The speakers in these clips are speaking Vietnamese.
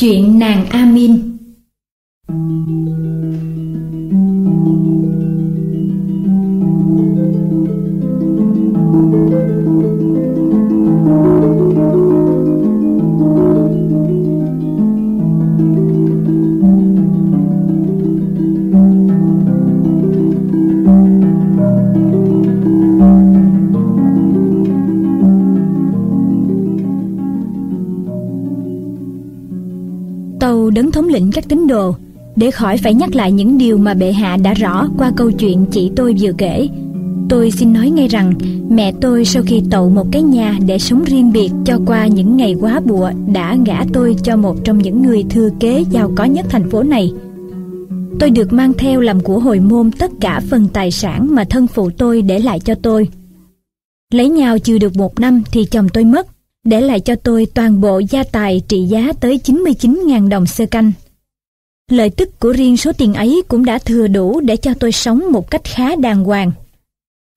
Chuyện nàng Amin. Lĩnh các tín đồ để khỏi phải nhắc lại những điều mà bệ hạ đã rõ qua câu chuyện chị tôi vừa kể. Tôi xin nói ngay rằng mẹ tôi sau khi tậu một cái nhà để sống riêng biệt cho qua những ngày quá bụa đã gả tôi cho một trong những người thừa kế giàu có nhất thành phố này. Tôi được mang theo làm của hồi môn tất cả phần tài sản mà thân phụ tôi để lại cho tôi. Lấy nhau chưa được một năm thì chồng tôi mất, để lại cho tôi toàn bộ gia tài trị giá tới 99.000 đồng sơ canh. Lợi tức của riêng số tiền ấy cũng đã thừa đủ để cho tôi sống một cách khá đàng hoàng.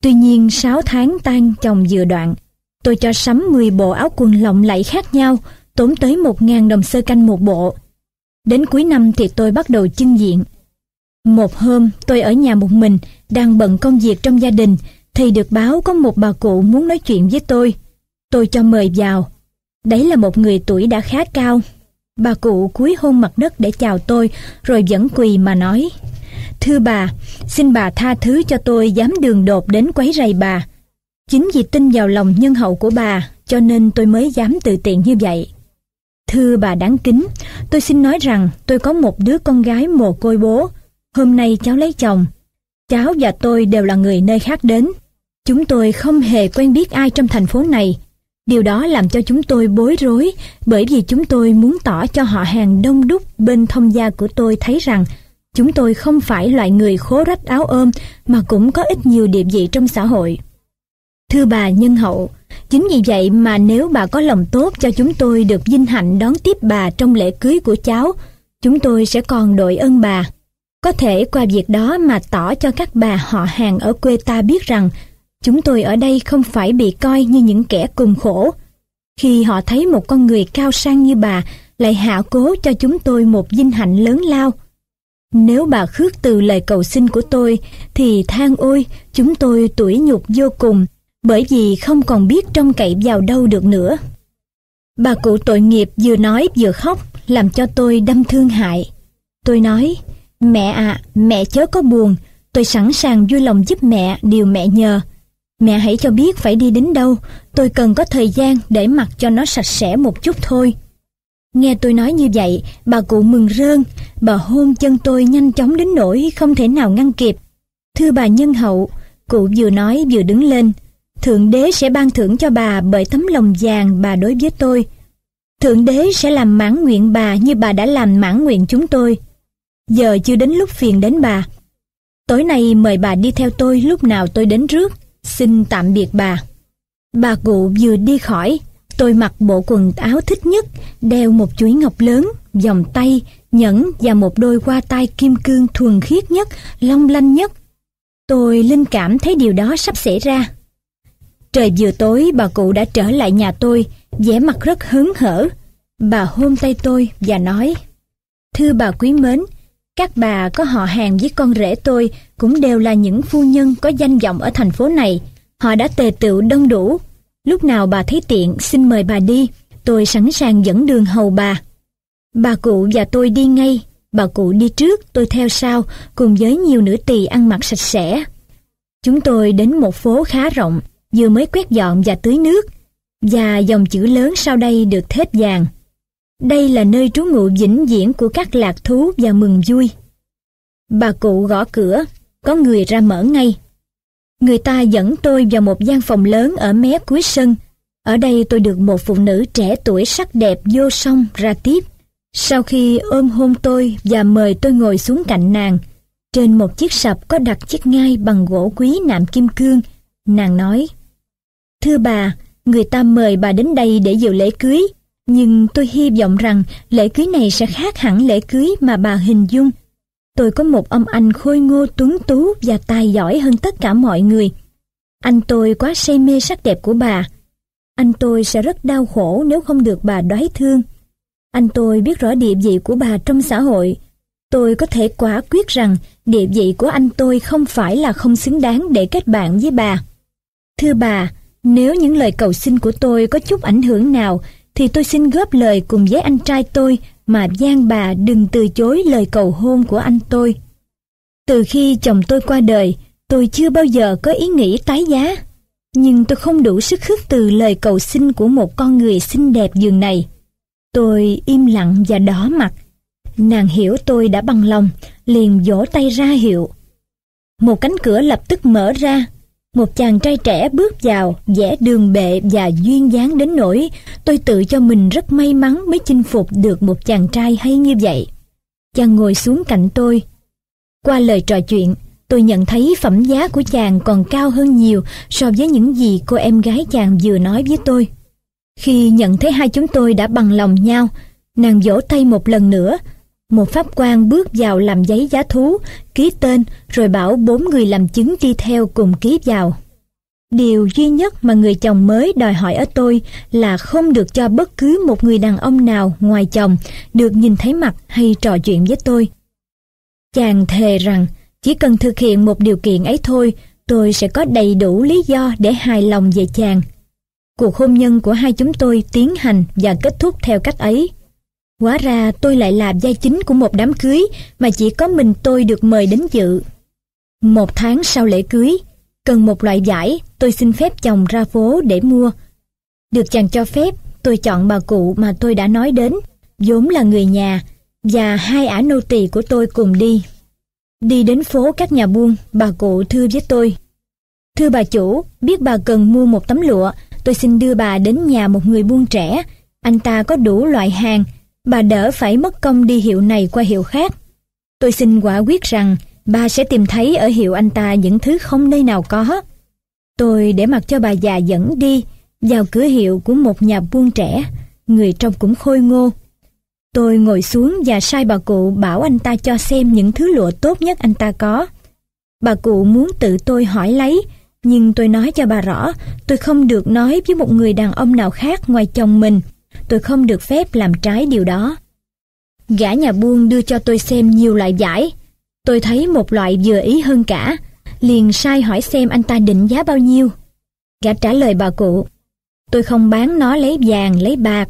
Tuy nhiên 6 tháng tan chồng vừa đoạn, tôi cho sắm 10 bộ áo quần lộng lẫy khác nhau, tốn tới 1.000 đồng sơ canh một bộ. Đến cuối năm thì tôi bắt đầu chưng diện. Một hôm tôi ở nhà một mình, đang bận công việc trong gia đình, thì được báo có một bà cụ muốn nói chuyện với tôi. Tôi cho mời vào. Đấy là một người tuổi đã khá cao. Bà cụ cúi hôn mặt đất để chào tôi, rồi vẫn quỳ mà nói. Thưa bà, xin bà tha thứ cho tôi dám đường đột đến quấy rầy bà. Chính vì tin vào lòng nhân hậu của bà, cho nên tôi mới dám tự tiện như vậy. Thưa bà đáng kính, tôi xin nói rằng tôi có một đứa con gái mồ côi bố. Hôm nay cháu lấy chồng. Cháu và tôi đều là người nơi khác đến. Chúng tôi không hề quen biết ai trong thành phố này. Điều đó làm cho chúng tôi bối rối bởi vì chúng tôi muốn tỏ cho họ hàng đông đúc bên thông gia của tôi thấy rằng chúng tôi không phải loại người khố rách áo ôm mà cũng có ít nhiều địa vị trong xã hội. Thưa bà nhân hậu, chính vì vậy mà nếu bà có lòng tốt cho chúng tôi được vinh hạnh đón tiếp bà trong lễ cưới của cháu, chúng tôi sẽ còn đội ơn bà. Có thể qua việc đó mà tỏ cho các bà họ hàng ở quê ta biết rằng Chúng tôi ở đây không phải bị coi như những kẻ cùng khổ. Khi họ thấy một con người cao sang như bà lại hạ cố cho chúng tôi một vinh hạnh lớn lao. Nếu bà khước từ lời cầu xin của tôi, thì than ôi, chúng tôi tuổi nhục vô cùng, bởi vì không còn biết trông cậy vào đâu được nữa. Bà cụ tội nghiệp vừa nói vừa khóc, làm cho tôi đâm thương hại. Tôi nói, mẹ ạ, mẹ chớ có buồn, tôi sẵn sàng vui lòng giúp mẹ điều mẹ nhờ. Mẹ hãy cho biết phải đi đến đâu, tôi cần có thời gian để mặc cho nó sạch sẽ một chút thôi. Nghe tôi nói như vậy, bà cụ mừng rơn, bà hôn chân tôi nhanh chóng đến nỗi không thể nào ngăn kịp. Thưa bà nhân hậu, cụ vừa nói vừa đứng lên, Thượng đế sẽ ban thưởng cho bà bởi tấm lòng vàng bà đối với tôi. Thượng đế sẽ làm mãn nguyện bà như bà đã làm mãn nguyện chúng tôi. Giờ chưa đến lúc phiền đến bà. Tối nay mời bà đi theo tôi lúc nào tôi đến trước. Xin tạm biệt bà. Bà cụ vừa đi khỏi, tôi mặc bộ quần áo thích nhất, đeo một chuỗi ngọc lớn, vòng tay, nhẫn và một đôi hoa tai kim cương thuần khiết nhất, long lanh nhất. Tôi linh cảm thấy điều đó sắp xảy ra. Trời vừa tối bà cụ đã trở lại nhà tôi, vẻ mặt rất hớn hở. Bà hôn tay tôi và nói, Thưa bà quý mến, các bà có họ hàng với con rể tôi cũng đều là những phu nhân có danh vọng ở thành phố này. Họ đã tề tựu đông đủ. Lúc nào bà thấy tiện xin mời bà đi, tôi sẵn sàng dẫn đường hầu bà. Bà cụ và tôi đi ngay, bà cụ đi trước, tôi theo sau, cùng với nhiều nữ tỳ ăn mặc sạch sẽ. Chúng tôi đến một phố khá rộng, vừa mới quét dọn và tưới nước, và dòng chữ lớn sau đây được thết vàng. Đây là nơi trú ngụ vĩnh viễn của các lạc thú và mừng vui. Bà cụ gõ cửa, có người ra mở ngay. Người ta dẫn tôi vào một gian phòng lớn ở mé cuối sân. Ở đây tôi được một phụ nữ trẻ tuổi sắc đẹp vô song ra tiếp. Sau khi ôm hôn tôi và mời tôi ngồi xuống cạnh nàng, trên một chiếc sập có đặt chiếc ngai bằng gỗ quý nạm kim cương, nàng nói Thưa bà, người ta mời bà đến đây để dự lễ cưới, nhưng tôi hy vọng rằng lễ cưới này sẽ khác hẳn lễ cưới mà bà hình dung. Tôi có một ông anh khôi ngô tuấn tú và tài giỏi hơn tất cả mọi người. Anh tôi quá say mê sắc đẹp của bà. Anh tôi sẽ rất đau khổ nếu không được bà đoái thương. Anh tôi biết rõ địa vị của bà trong xã hội. Tôi có thể quả quyết rằng địa vị của anh tôi không phải là không xứng đáng để kết bạn với bà. Thưa bà, nếu những lời cầu xin của tôi có chút ảnh hưởng nào, thì tôi xin góp lời cùng với anh trai tôi mà gian bà đừng từ chối lời cầu hôn của anh tôi. Từ khi chồng tôi qua đời, tôi chưa bao giờ có ý nghĩ tái giá. Nhưng tôi không đủ sức khước từ lời cầu xin của một con người xinh đẹp giường này. Tôi im lặng và đỏ mặt. Nàng hiểu tôi đã bằng lòng, liền vỗ tay ra hiệu. Một cánh cửa lập tức mở ra. Một chàng trai trẻ bước vào, vẽ đường bệ và duyên dáng đến nỗi tôi tự cho mình rất may mắn mới chinh phục được một chàng trai hay như vậy. Chàng ngồi xuống cạnh tôi. Qua lời trò chuyện, tôi nhận thấy phẩm giá của chàng còn cao hơn nhiều so với những gì cô em gái chàng vừa nói với tôi. Khi nhận thấy hai chúng tôi đã bằng lòng nhau, nàng vỗ tay một lần nữa. Một pháp quan bước vào làm giấy giá thú, ký tên, rồi bảo bốn người làm chứng đi theo cùng ký vào. Điều duy nhất mà người chồng mới đòi hỏi ở tôi là không được cho bất cứ một người đàn ông nào ngoài chồng được nhìn thấy mặt hay trò chuyện với tôi. Chàng thề rằng chỉ cần thực hiện một điều kiện ấy thôi, tôi sẽ có đầy đủ lý do để hài lòng về chàng. Cuộc hôn nhân của hai chúng tôi tiến hành và kết thúc theo cách ấy. Hóa ra tôi lại là gia chính của một đám cưới mà chỉ có mình tôi được mời đến dự. Một tháng sau lễ cưới, cần một loại vải, tôi xin phép chồng ra phố để mua. Được chàng cho phép, tôi chọn bà cụ mà tôi đã nói đến, vốn là người nhà, và hai ả nô tỳ của tôi cùng đi. Đi đến phố các nhà buôn, bà cụ thưa với tôi. Thưa bà chủ, biết bà cần mua một tấm lụa, tôi xin đưa bà đến nhà một người buôn trẻ. Anh ta có đủ loại hàng, bà đỡ phải mất công đi hiệu này qua hiệu khác. Tôi xin quả quyết rằng bà sẽ tìm thấy ở hiệu anh ta những thứ không nơi nào có. Tôi để mặc cho bà già dẫn đi vào cửa hiệu của một nhà buôn trẻ, người trông cũng khôi ngô. Tôi ngồi xuống và sai bà cụ bảo anh ta cho xem những thứ lụa tốt nhất anh ta có. Bà cụ muốn tự tôi hỏi lấy, nhưng tôi nói cho bà rõ, tôi không được nói với một người đàn ông nào khác ngoài chồng mình. Tôi không được phép làm trái điều đó. Gã nhà buôn đưa cho tôi xem nhiều loại giải, Tôi thấy một loại vừa ý hơn cả, liền sai hỏi xem anh ta định giá bao nhiêu. Gã trả lời bà cụ, tôi không bán nó lấy vàng, lấy bạc.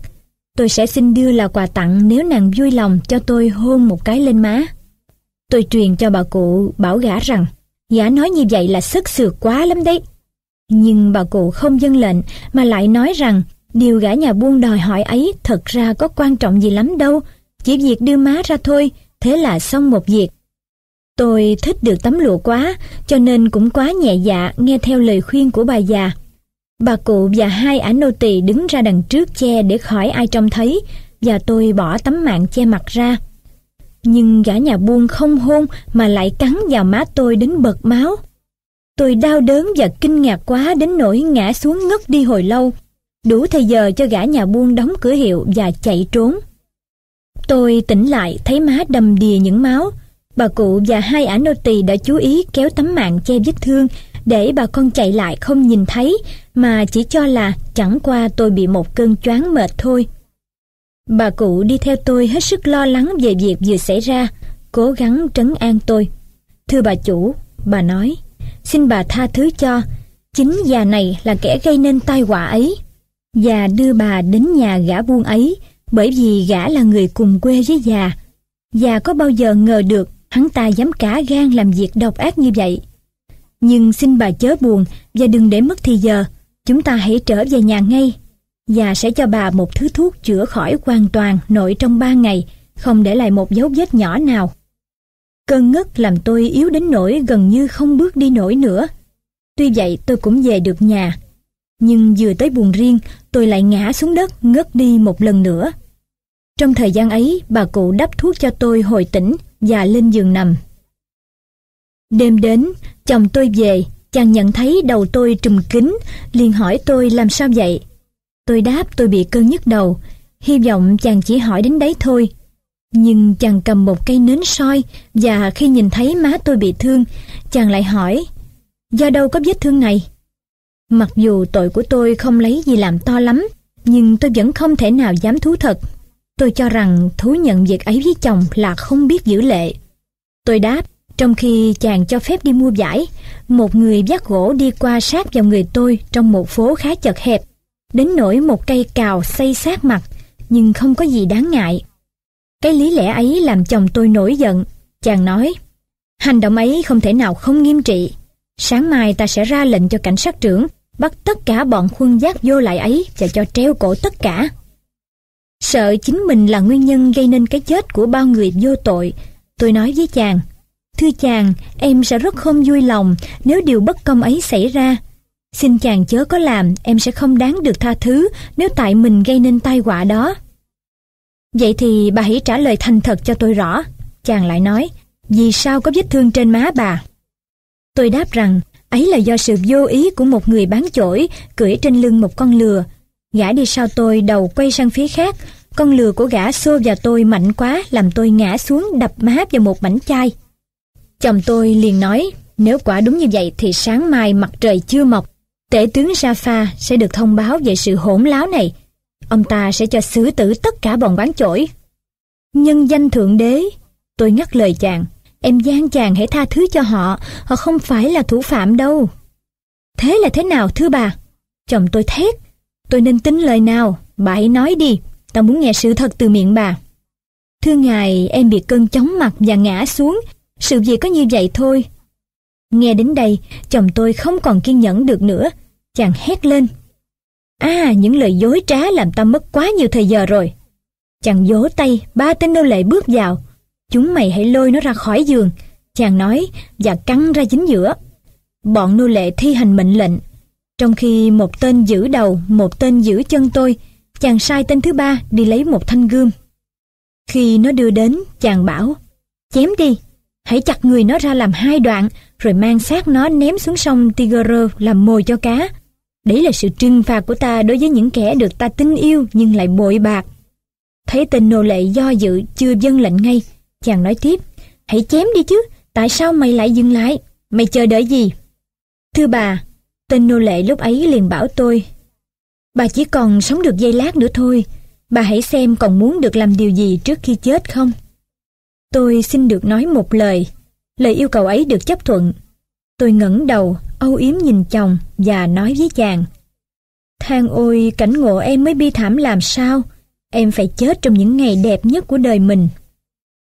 Tôi sẽ xin đưa là quà tặng nếu nàng vui lòng cho tôi hôn một cái lên má. Tôi truyền cho bà cụ bảo gã rằng, gã nói như vậy là sức sượt quá lắm đấy. Nhưng bà cụ không dâng lệnh mà lại nói rằng điều gã nhà buôn đòi hỏi ấy thật ra có quan trọng gì lắm đâu, chỉ việc đưa má ra thôi, thế là xong một việc. Tôi thích được tấm lụa quá, cho nên cũng quá nhẹ dạ nghe theo lời khuyên của bà già. Bà cụ và hai ả nô tỳ đứng ra đằng trước che để khỏi ai trông thấy, và tôi bỏ tấm mạng che mặt ra. Nhưng gã nhà buôn không hôn mà lại cắn vào má tôi đến bật máu. Tôi đau đớn và kinh ngạc quá đến nỗi ngã xuống ngất đi hồi lâu. Đủ thời giờ cho gã nhà buôn đóng cửa hiệu và chạy trốn. Tôi tỉnh lại thấy má đầm đìa những máu. Bà cụ và hai ả nô tỳ đã chú ý kéo tấm mạng che vết thương để bà con chạy lại không nhìn thấy mà chỉ cho là chẳng qua tôi bị một cơn choáng mệt thôi. Bà cụ đi theo tôi hết sức lo lắng về việc vừa xảy ra, cố gắng trấn an tôi. Thưa bà chủ, bà nói, xin bà tha thứ cho, chính già này là kẻ gây nên tai họa ấy. Và đưa bà đến nhà gã buôn ấy, bởi vì gã là người cùng quê với già. Già có bao giờ ngờ được hắn ta dám cả gan làm việc độc ác như vậy. Nhưng xin bà chớ buồn và đừng để mất thì giờ, chúng ta hãy trở về nhà ngay. Và sẽ cho bà một thứ thuốc chữa khỏi hoàn toàn nội trong ba ngày, không để lại một dấu vết nhỏ nào. Cơn ngất làm tôi yếu đến nỗi gần như không bước đi nổi nữa. Tuy vậy tôi cũng về được nhà. Nhưng vừa tới buồn riêng, tôi lại ngã xuống đất ngất đi một lần nữa. Trong thời gian ấy, bà cụ đắp thuốc cho tôi hồi tỉnh và lên giường nằm. Đêm đến, chồng tôi về, chàng nhận thấy đầu tôi trùm kính, liền hỏi tôi làm sao vậy. Tôi đáp tôi bị cơn nhức đầu, hy vọng chàng chỉ hỏi đến đấy thôi. Nhưng chàng cầm một cây nến soi và khi nhìn thấy má tôi bị thương, chàng lại hỏi, do đâu có vết thương này? Mặc dù tội của tôi không lấy gì làm to lắm, nhưng tôi vẫn không thể nào dám thú thật. Tôi cho rằng thú nhận việc ấy với chồng là không biết giữ lệ. Tôi đáp, trong khi chàng cho phép đi mua giải, một người vác gỗ đi qua sát vào người tôi trong một phố khá chật hẹp, đến nỗi một cây cào xây sát mặt, nhưng không có gì đáng ngại. Cái lý lẽ ấy làm chồng tôi nổi giận. Chàng nói, hành động ấy không thể nào không nghiêm trị. Sáng mai ta sẽ ra lệnh cho cảnh sát trưởng bắt tất cả bọn khuân giác vô lại ấy và cho treo cổ tất cả. Sợ chính mình là nguyên nhân gây nên cái chết của bao người vô tội, tôi nói với chàng, Thưa chàng, em sẽ rất không vui lòng nếu điều bất công ấy xảy ra. Xin chàng chớ có làm, em sẽ không đáng được tha thứ nếu tại mình gây nên tai họa đó. Vậy thì bà hãy trả lời thành thật cho tôi rõ. Chàng lại nói, vì sao có vết thương trên má bà? Tôi đáp rằng, ấy là do sự vô ý của một người bán chổi cưỡi trên lưng một con lừa. Gã đi sau tôi đầu quay sang phía khác, con lừa của gã xô vào tôi mạnh quá làm tôi ngã xuống đập má vào một mảnh chai. Chồng tôi liền nói, nếu quả đúng như vậy thì sáng mai mặt trời chưa mọc, tể tướng Rafa sẽ được thông báo về sự hỗn láo này. Ông ta sẽ cho xử tử tất cả bọn bán chổi. Nhân danh Thượng Đế, tôi ngắt lời chàng, em gian chàng hãy tha thứ cho họ, họ không phải là thủ phạm đâu. Thế là thế nào thưa bà? Chồng tôi thét, tôi nên tin lời nào, bà hãy nói đi, tao muốn nghe sự thật từ miệng bà. Thưa ngài, em bị cơn chóng mặt và ngã xuống sự việc có như vậy thôi. Nghe đến đây, chồng tôi không còn kiên nhẫn được nữa. Chàng hét lên. À, những lời dối trá làm ta mất quá nhiều thời giờ rồi. Chàng vỗ tay, ba tên nô lệ bước vào. Chúng mày hãy lôi nó ra khỏi giường. Chàng nói và cắn ra chính giữa. Bọn nô lệ thi hành mệnh lệnh. Trong khi một tên giữ đầu, một tên giữ chân tôi, chàng sai tên thứ ba đi lấy một thanh gươm. Khi nó đưa đến, chàng bảo, chém đi, Hãy chặt người nó ra làm hai đoạn, rồi mang xác nó ném xuống sông Tigre làm mồi cho cá. Đấy là sự trừng phạt của ta đối với những kẻ được ta tin yêu nhưng lại bội bạc. Thấy tên nô lệ do dự chưa dâng lệnh ngay, chàng nói tiếp, hãy chém đi chứ, tại sao mày lại dừng lại? Mày chờ đợi gì? Thưa bà, tên nô lệ lúc ấy liền bảo tôi, bà chỉ còn sống được giây lát nữa thôi, bà hãy xem còn muốn được làm điều gì trước khi chết không? Tôi xin được nói một lời. Lời yêu cầu ấy được chấp thuận. Tôi ngẩng đầu, âu yếm nhìn chồng và nói với chàng. Thang ôi, cảnh ngộ em mới bi thảm làm sao? Em phải chết trong những ngày đẹp nhất của đời mình.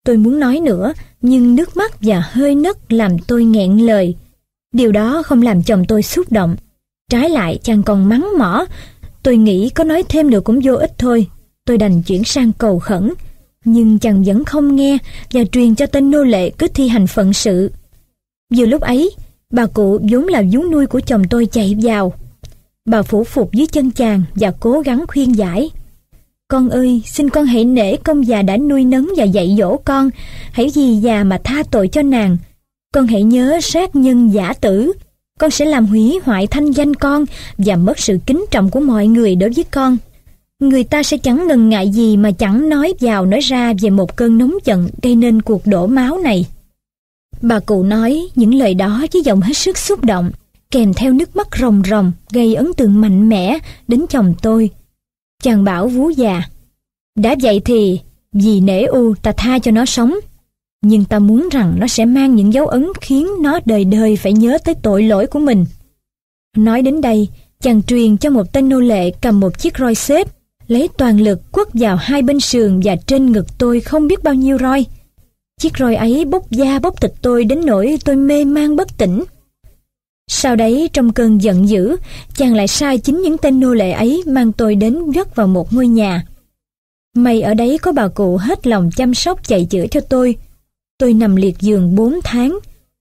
Tôi muốn nói nữa, nhưng nước mắt và hơi nấc làm tôi nghẹn lời. Điều đó không làm chồng tôi xúc động. Trái lại chàng còn mắng mỏ. Tôi nghĩ có nói thêm được cũng vô ích thôi. Tôi đành chuyển sang cầu khẩn nhưng chàng vẫn không nghe và truyền cho tên nô lệ cứ thi hành phận sự. Vừa lúc ấy, bà cụ vốn là vú nuôi của chồng tôi chạy vào. Bà phủ phục dưới chân chàng và cố gắng khuyên giải. Con ơi, xin con hãy nể công già đã nuôi nấng và dạy dỗ con, hãy vì già mà tha tội cho nàng. Con hãy nhớ sát nhân giả tử, con sẽ làm hủy hoại thanh danh con và mất sự kính trọng của mọi người đối với con người ta sẽ chẳng ngần ngại gì mà chẳng nói vào nói ra về một cơn nóng giận gây nên cuộc đổ máu này. Bà cụ nói những lời đó với giọng hết sức xúc động, kèm theo nước mắt ròng ròng gây ấn tượng mạnh mẽ đến chồng tôi. Chàng bảo vú già, đã vậy thì vì nể u ta tha cho nó sống, nhưng ta muốn rằng nó sẽ mang những dấu ấn khiến nó đời đời phải nhớ tới tội lỗi của mình. Nói đến đây, chàng truyền cho một tên nô lệ cầm một chiếc roi xếp lấy toàn lực quất vào hai bên sườn và trên ngực tôi không biết bao nhiêu roi. Chiếc roi ấy bốc da bốc thịt tôi đến nỗi tôi mê man bất tỉnh. Sau đấy trong cơn giận dữ, chàng lại sai chính những tên nô lệ ấy mang tôi đến vất vào một ngôi nhà. May ở đấy có bà cụ hết lòng chăm sóc chạy chữa cho tôi. Tôi nằm liệt giường 4 tháng,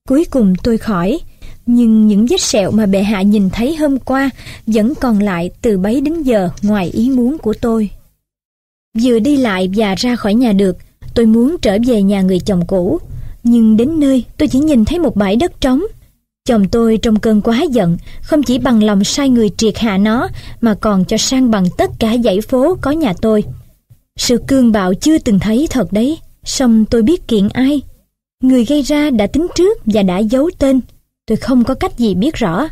cuối cùng tôi khỏi, nhưng những vết sẹo mà bệ hạ nhìn thấy hôm qua vẫn còn lại từ bấy đến giờ ngoài ý muốn của tôi. Vừa đi lại và ra khỏi nhà được, tôi muốn trở về nhà người chồng cũ. Nhưng đến nơi tôi chỉ nhìn thấy một bãi đất trống. Chồng tôi trong cơn quá giận, không chỉ bằng lòng sai người triệt hạ nó, mà còn cho sang bằng tất cả dãy phố có nhà tôi. Sự cương bạo chưa từng thấy thật đấy, song tôi biết kiện ai. Người gây ra đã tính trước và đã giấu tên, tôi không có cách gì biết rõ.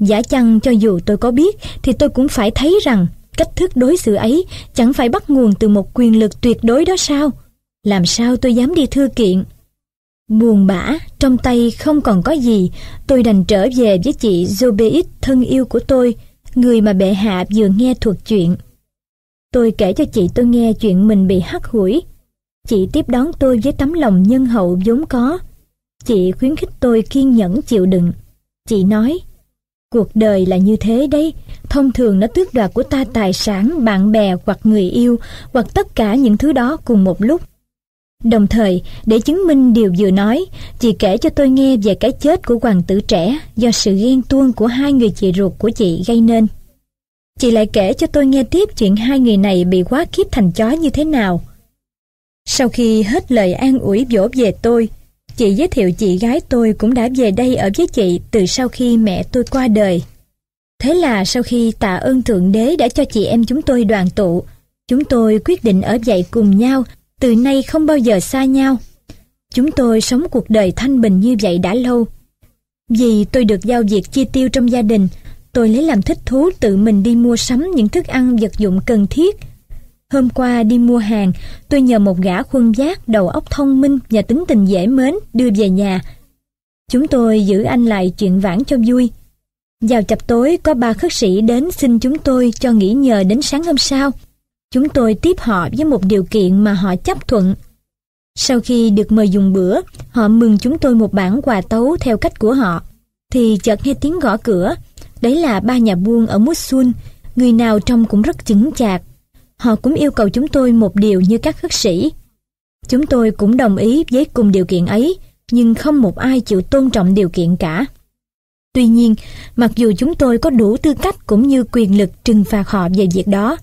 Giả chăng cho dù tôi có biết thì tôi cũng phải thấy rằng Cách thức đối xử ấy chẳng phải bắt nguồn từ một quyền lực tuyệt đối đó sao? Làm sao tôi dám đi thư kiện? Buồn bã, trong tay không còn có gì, tôi đành trở về với chị Zobeid thân yêu của tôi, người mà bệ hạ vừa nghe thuật chuyện. Tôi kể cho chị tôi nghe chuyện mình bị hắt hủi. Chị tiếp đón tôi với tấm lòng nhân hậu vốn có. Chị khuyến khích tôi kiên nhẫn chịu đựng. Chị nói, cuộc đời là như thế đấy, thông thường nó tước đoạt của ta tài sản, bạn bè hoặc người yêu, hoặc tất cả những thứ đó cùng một lúc. Đồng thời, để chứng minh điều vừa nói, chị kể cho tôi nghe về cái chết của hoàng tử trẻ do sự ghen tuông của hai người chị ruột của chị gây nên. Chị lại kể cho tôi nghe tiếp chuyện hai người này bị quá kiếp thành chó như thế nào. Sau khi hết lời an ủi dỗ về tôi, chị giới thiệu chị gái tôi cũng đã về đây ở với chị từ sau khi mẹ tôi qua đời. Thế là sau khi tạ ơn Thượng Đế đã cho chị em chúng tôi đoàn tụ, chúng tôi quyết định ở dậy cùng nhau, từ nay không bao giờ xa nhau. Chúng tôi sống cuộc đời thanh bình như vậy đã lâu. Vì tôi được giao việc chi tiêu trong gia đình, tôi lấy làm thích thú tự mình đi mua sắm những thức ăn vật dụng cần thiết. Hôm qua đi mua hàng, tôi nhờ một gã khuân giác đầu óc thông minh và tính tình dễ mến đưa về nhà. Chúng tôi giữ anh lại chuyện vãn cho vui. Vào chập tối có ba khất sĩ đến xin chúng tôi cho nghỉ nhờ đến sáng hôm sau. Chúng tôi tiếp họ với một điều kiện mà họ chấp thuận. Sau khi được mời dùng bữa, họ mừng chúng tôi một bản quà tấu theo cách của họ. Thì chợt nghe tiếng gõ cửa. Đấy là ba nhà buôn ở Musun. người nào trông cũng rất chững chạc. Họ cũng yêu cầu chúng tôi một điều như các khất sĩ. Chúng tôi cũng đồng ý với cùng điều kiện ấy, nhưng không một ai chịu tôn trọng điều kiện cả. Tuy nhiên, mặc dù chúng tôi có đủ tư cách cũng như quyền lực trừng phạt họ về việc đó,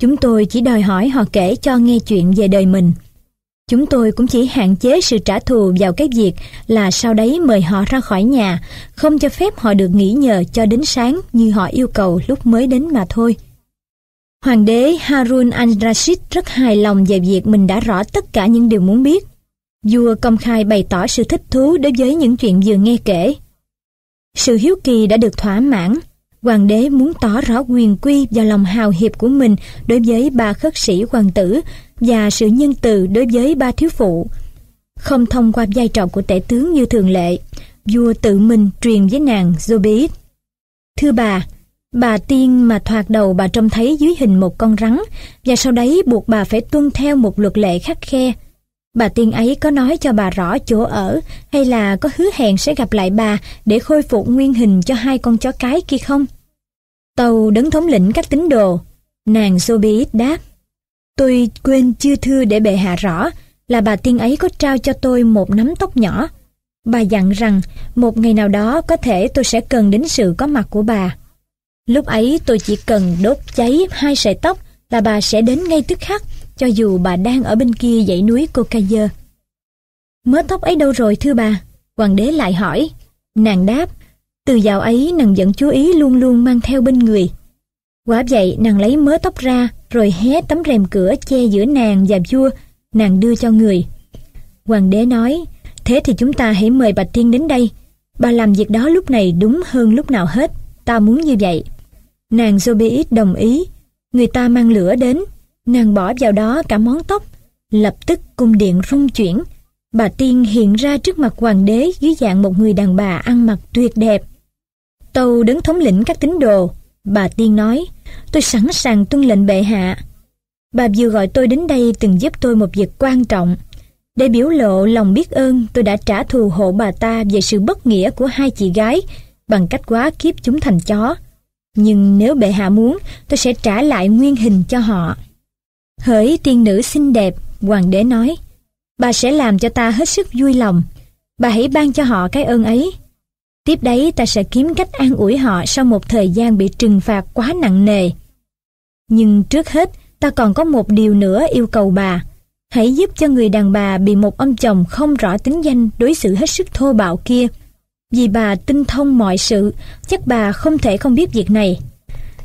chúng tôi chỉ đòi hỏi họ kể cho nghe chuyện về đời mình. Chúng tôi cũng chỉ hạn chế sự trả thù vào cái việc là sau đấy mời họ ra khỏi nhà, không cho phép họ được nghỉ nhờ cho đến sáng như họ yêu cầu lúc mới đến mà thôi. Hoàng đế Harun al-Rashid rất hài lòng về việc mình đã rõ tất cả những điều muốn biết. Vua công khai bày tỏ sự thích thú đối với những chuyện vừa nghe kể. Sự hiếu kỳ đã được thỏa mãn, hoàng đế muốn tỏ rõ quyền quy và lòng hào hiệp của mình đối với ba khất sĩ hoàng tử và sự nhân từ đối với ba thiếu phụ. Không thông qua vai trò của tể tướng như thường lệ, vua tự mình truyền với nàng Zobit. Thưa bà, bà tiên mà thoạt đầu bà trông thấy dưới hình một con rắn và sau đấy buộc bà phải tuân theo một luật lệ khắc khe. Bà tiên ấy có nói cho bà rõ chỗ ở hay là có hứa hẹn sẽ gặp lại bà để khôi phục nguyên hình cho hai con chó cái kia không? Tàu đấng thống lĩnh các tín đồ. Nàng Sobiit đáp. Tôi quên chưa thưa để bệ hạ rõ là bà tiên ấy có trao cho tôi một nắm tóc nhỏ. Bà dặn rằng một ngày nào đó có thể tôi sẽ cần đến sự có mặt của bà. Lúc ấy tôi chỉ cần đốt cháy hai sợi tóc là bà sẽ đến ngay tức khắc cho dù bà đang ở bên kia dãy núi Cocaier. Mớ tóc ấy đâu rồi thưa bà? Hoàng đế lại hỏi. Nàng đáp, từ dạo ấy nàng vẫn chú ý luôn luôn mang theo bên người. Quả vậy nàng lấy mớ tóc ra rồi hé tấm rèm cửa che giữa nàng và vua, nàng đưa cho người. Hoàng đế nói, thế thì chúng ta hãy mời bạch Tiên đến đây. Bà làm việc đó lúc này đúng hơn lúc nào hết, ta muốn như vậy. Nàng Zobeid đồng ý, người ta mang lửa đến, nàng bỏ vào đó cả món tóc. Lập tức cung điện rung chuyển, bà Tiên hiện ra trước mặt hoàng đế dưới dạng một người đàn bà ăn mặc tuyệt đẹp. Tâu đứng thống lĩnh các tín đồ, bà Tiên nói, tôi sẵn sàng tuân lệnh bệ hạ. Bà vừa gọi tôi đến đây từng giúp tôi một việc quan trọng. Để biểu lộ lòng biết ơn, tôi đã trả thù hộ bà ta về sự bất nghĩa của hai chị gái bằng cách quá kiếp chúng thành chó. Nhưng nếu bệ hạ muốn, tôi sẽ trả lại nguyên hình cho họ. Hỡi tiên nữ xinh đẹp, hoàng đế nói, bà sẽ làm cho ta hết sức vui lòng. Bà hãy ban cho họ cái ơn ấy. Tiếp đấy ta sẽ kiếm cách an ủi họ sau một thời gian bị trừng phạt quá nặng nề. Nhưng trước hết, ta còn có một điều nữa yêu cầu bà. Hãy giúp cho người đàn bà bị một ông chồng không rõ tính danh đối xử hết sức thô bạo kia. Vì bà tinh thông mọi sự, chắc bà không thể không biết việc này.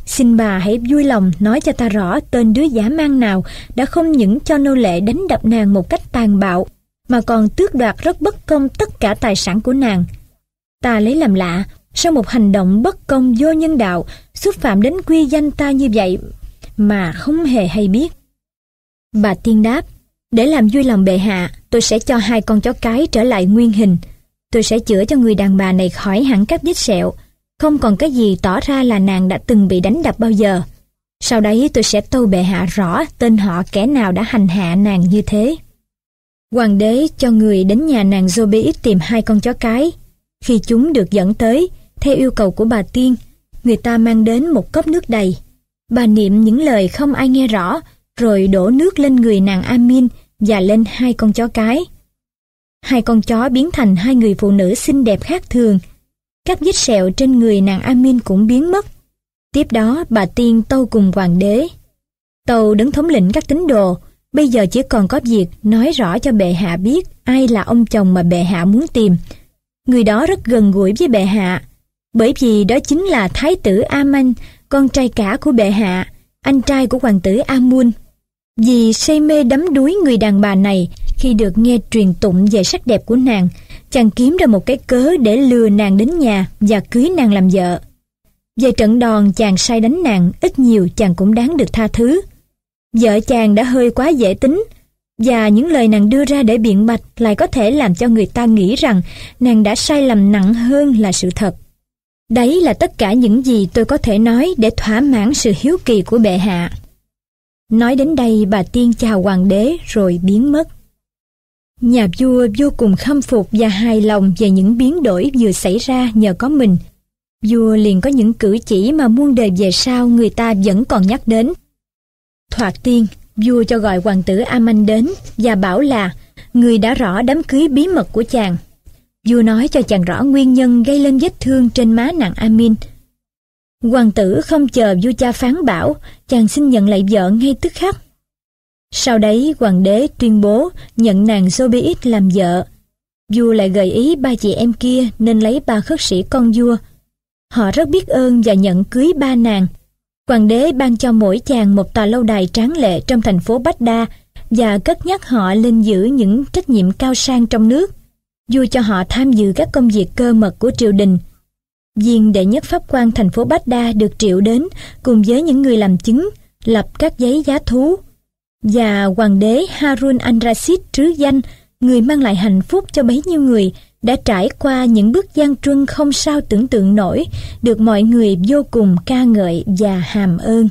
Xin bà hãy vui lòng nói cho ta rõ tên đứa giả mang nào đã không những cho nô lệ đánh đập nàng một cách tàn bạo, mà còn tước đoạt rất bất công tất cả tài sản của nàng. Ta lấy làm lạ, sau một hành động bất công vô nhân đạo, xúc phạm đến quy danh ta như vậy, mà không hề hay biết. Bà tiên đáp, để làm vui lòng bệ hạ, tôi sẽ cho hai con chó cái trở lại nguyên hình. Tôi sẽ chữa cho người đàn bà này khỏi hẳn các vết sẹo, không còn cái gì tỏ ra là nàng đã từng bị đánh đập bao giờ. Sau đấy tôi sẽ tâu bệ hạ rõ tên họ kẻ nào đã hành hạ nàng như thế. Hoàng đế cho người đến nhà nàng Zobe tìm hai con chó cái. Khi chúng được dẫn tới, theo yêu cầu của bà tiên, người ta mang đến một cốc nước đầy. Bà niệm những lời không ai nghe rõ, rồi đổ nước lên người nàng Amin và lên hai con chó cái. Hai con chó biến thành hai người phụ nữ xinh đẹp khác thường. Các vết sẹo trên người nàng Amin cũng biến mất. Tiếp đó bà tiên tâu cùng hoàng đế. Tâu đứng thống lĩnh các tín đồ, bây giờ chỉ còn có việc nói rõ cho bệ hạ biết ai là ông chồng mà bệ hạ muốn tìm. Người đó rất gần gũi với bệ hạ, bởi vì đó chính là thái tử Aman, con trai cả của bệ hạ, anh trai của hoàng tử Amun. Vì say mê đắm đuối người đàn bà này khi được nghe truyền tụng về sắc đẹp của nàng, chàng kiếm ra một cái cớ để lừa nàng đến nhà và cưới nàng làm vợ. Về trận đòn chàng sai đánh nàng, ít nhiều chàng cũng đáng được tha thứ. Vợ chàng đã hơi quá dễ tính, và những lời nàng đưa ra để biện bạch lại có thể làm cho người ta nghĩ rằng nàng đã sai lầm nặng hơn là sự thật. Đấy là tất cả những gì tôi có thể nói để thỏa mãn sự hiếu kỳ của bệ hạ. Nói đến đây bà tiên chào hoàng đế rồi biến mất. Nhà vua vô cùng khâm phục và hài lòng về những biến đổi vừa xảy ra nhờ có mình. Vua liền có những cử chỉ mà muôn đời về sau người ta vẫn còn nhắc đến. Thoạt tiên, vua cho gọi hoàng tử Aman đến và bảo là người đã rõ đám cưới bí mật của chàng. Vua nói cho chàng rõ nguyên nhân gây lên vết thương trên má nàng Amin. Hoàng tử không chờ vua cha phán bảo, chàng xin nhận lại vợ ngay tức khắc. Sau đấy hoàng đế tuyên bố nhận nàng sobeit làm vợ. Vua lại gợi ý ba chị em kia nên lấy ba khất sĩ con vua. Họ rất biết ơn và nhận cưới ba nàng. Hoàng đế ban cho mỗi chàng một tòa lâu đài tráng lệ trong thành phố Bách Đa và cất nhắc họ lên giữ những trách nhiệm cao sang trong nước. Vua cho họ tham dự các công việc cơ mật của triều đình. Viên đệ nhất pháp quan thành phố Bách Đa được triệu đến cùng với những người làm chứng, lập các giấy giá thú. Và hoàng đế Harun al-Rashid trứ danh, người mang lại hạnh phúc cho bấy nhiêu người, đã trải qua những bước gian truân không sao tưởng tượng nổi, được mọi người vô cùng ca ngợi và hàm ơn.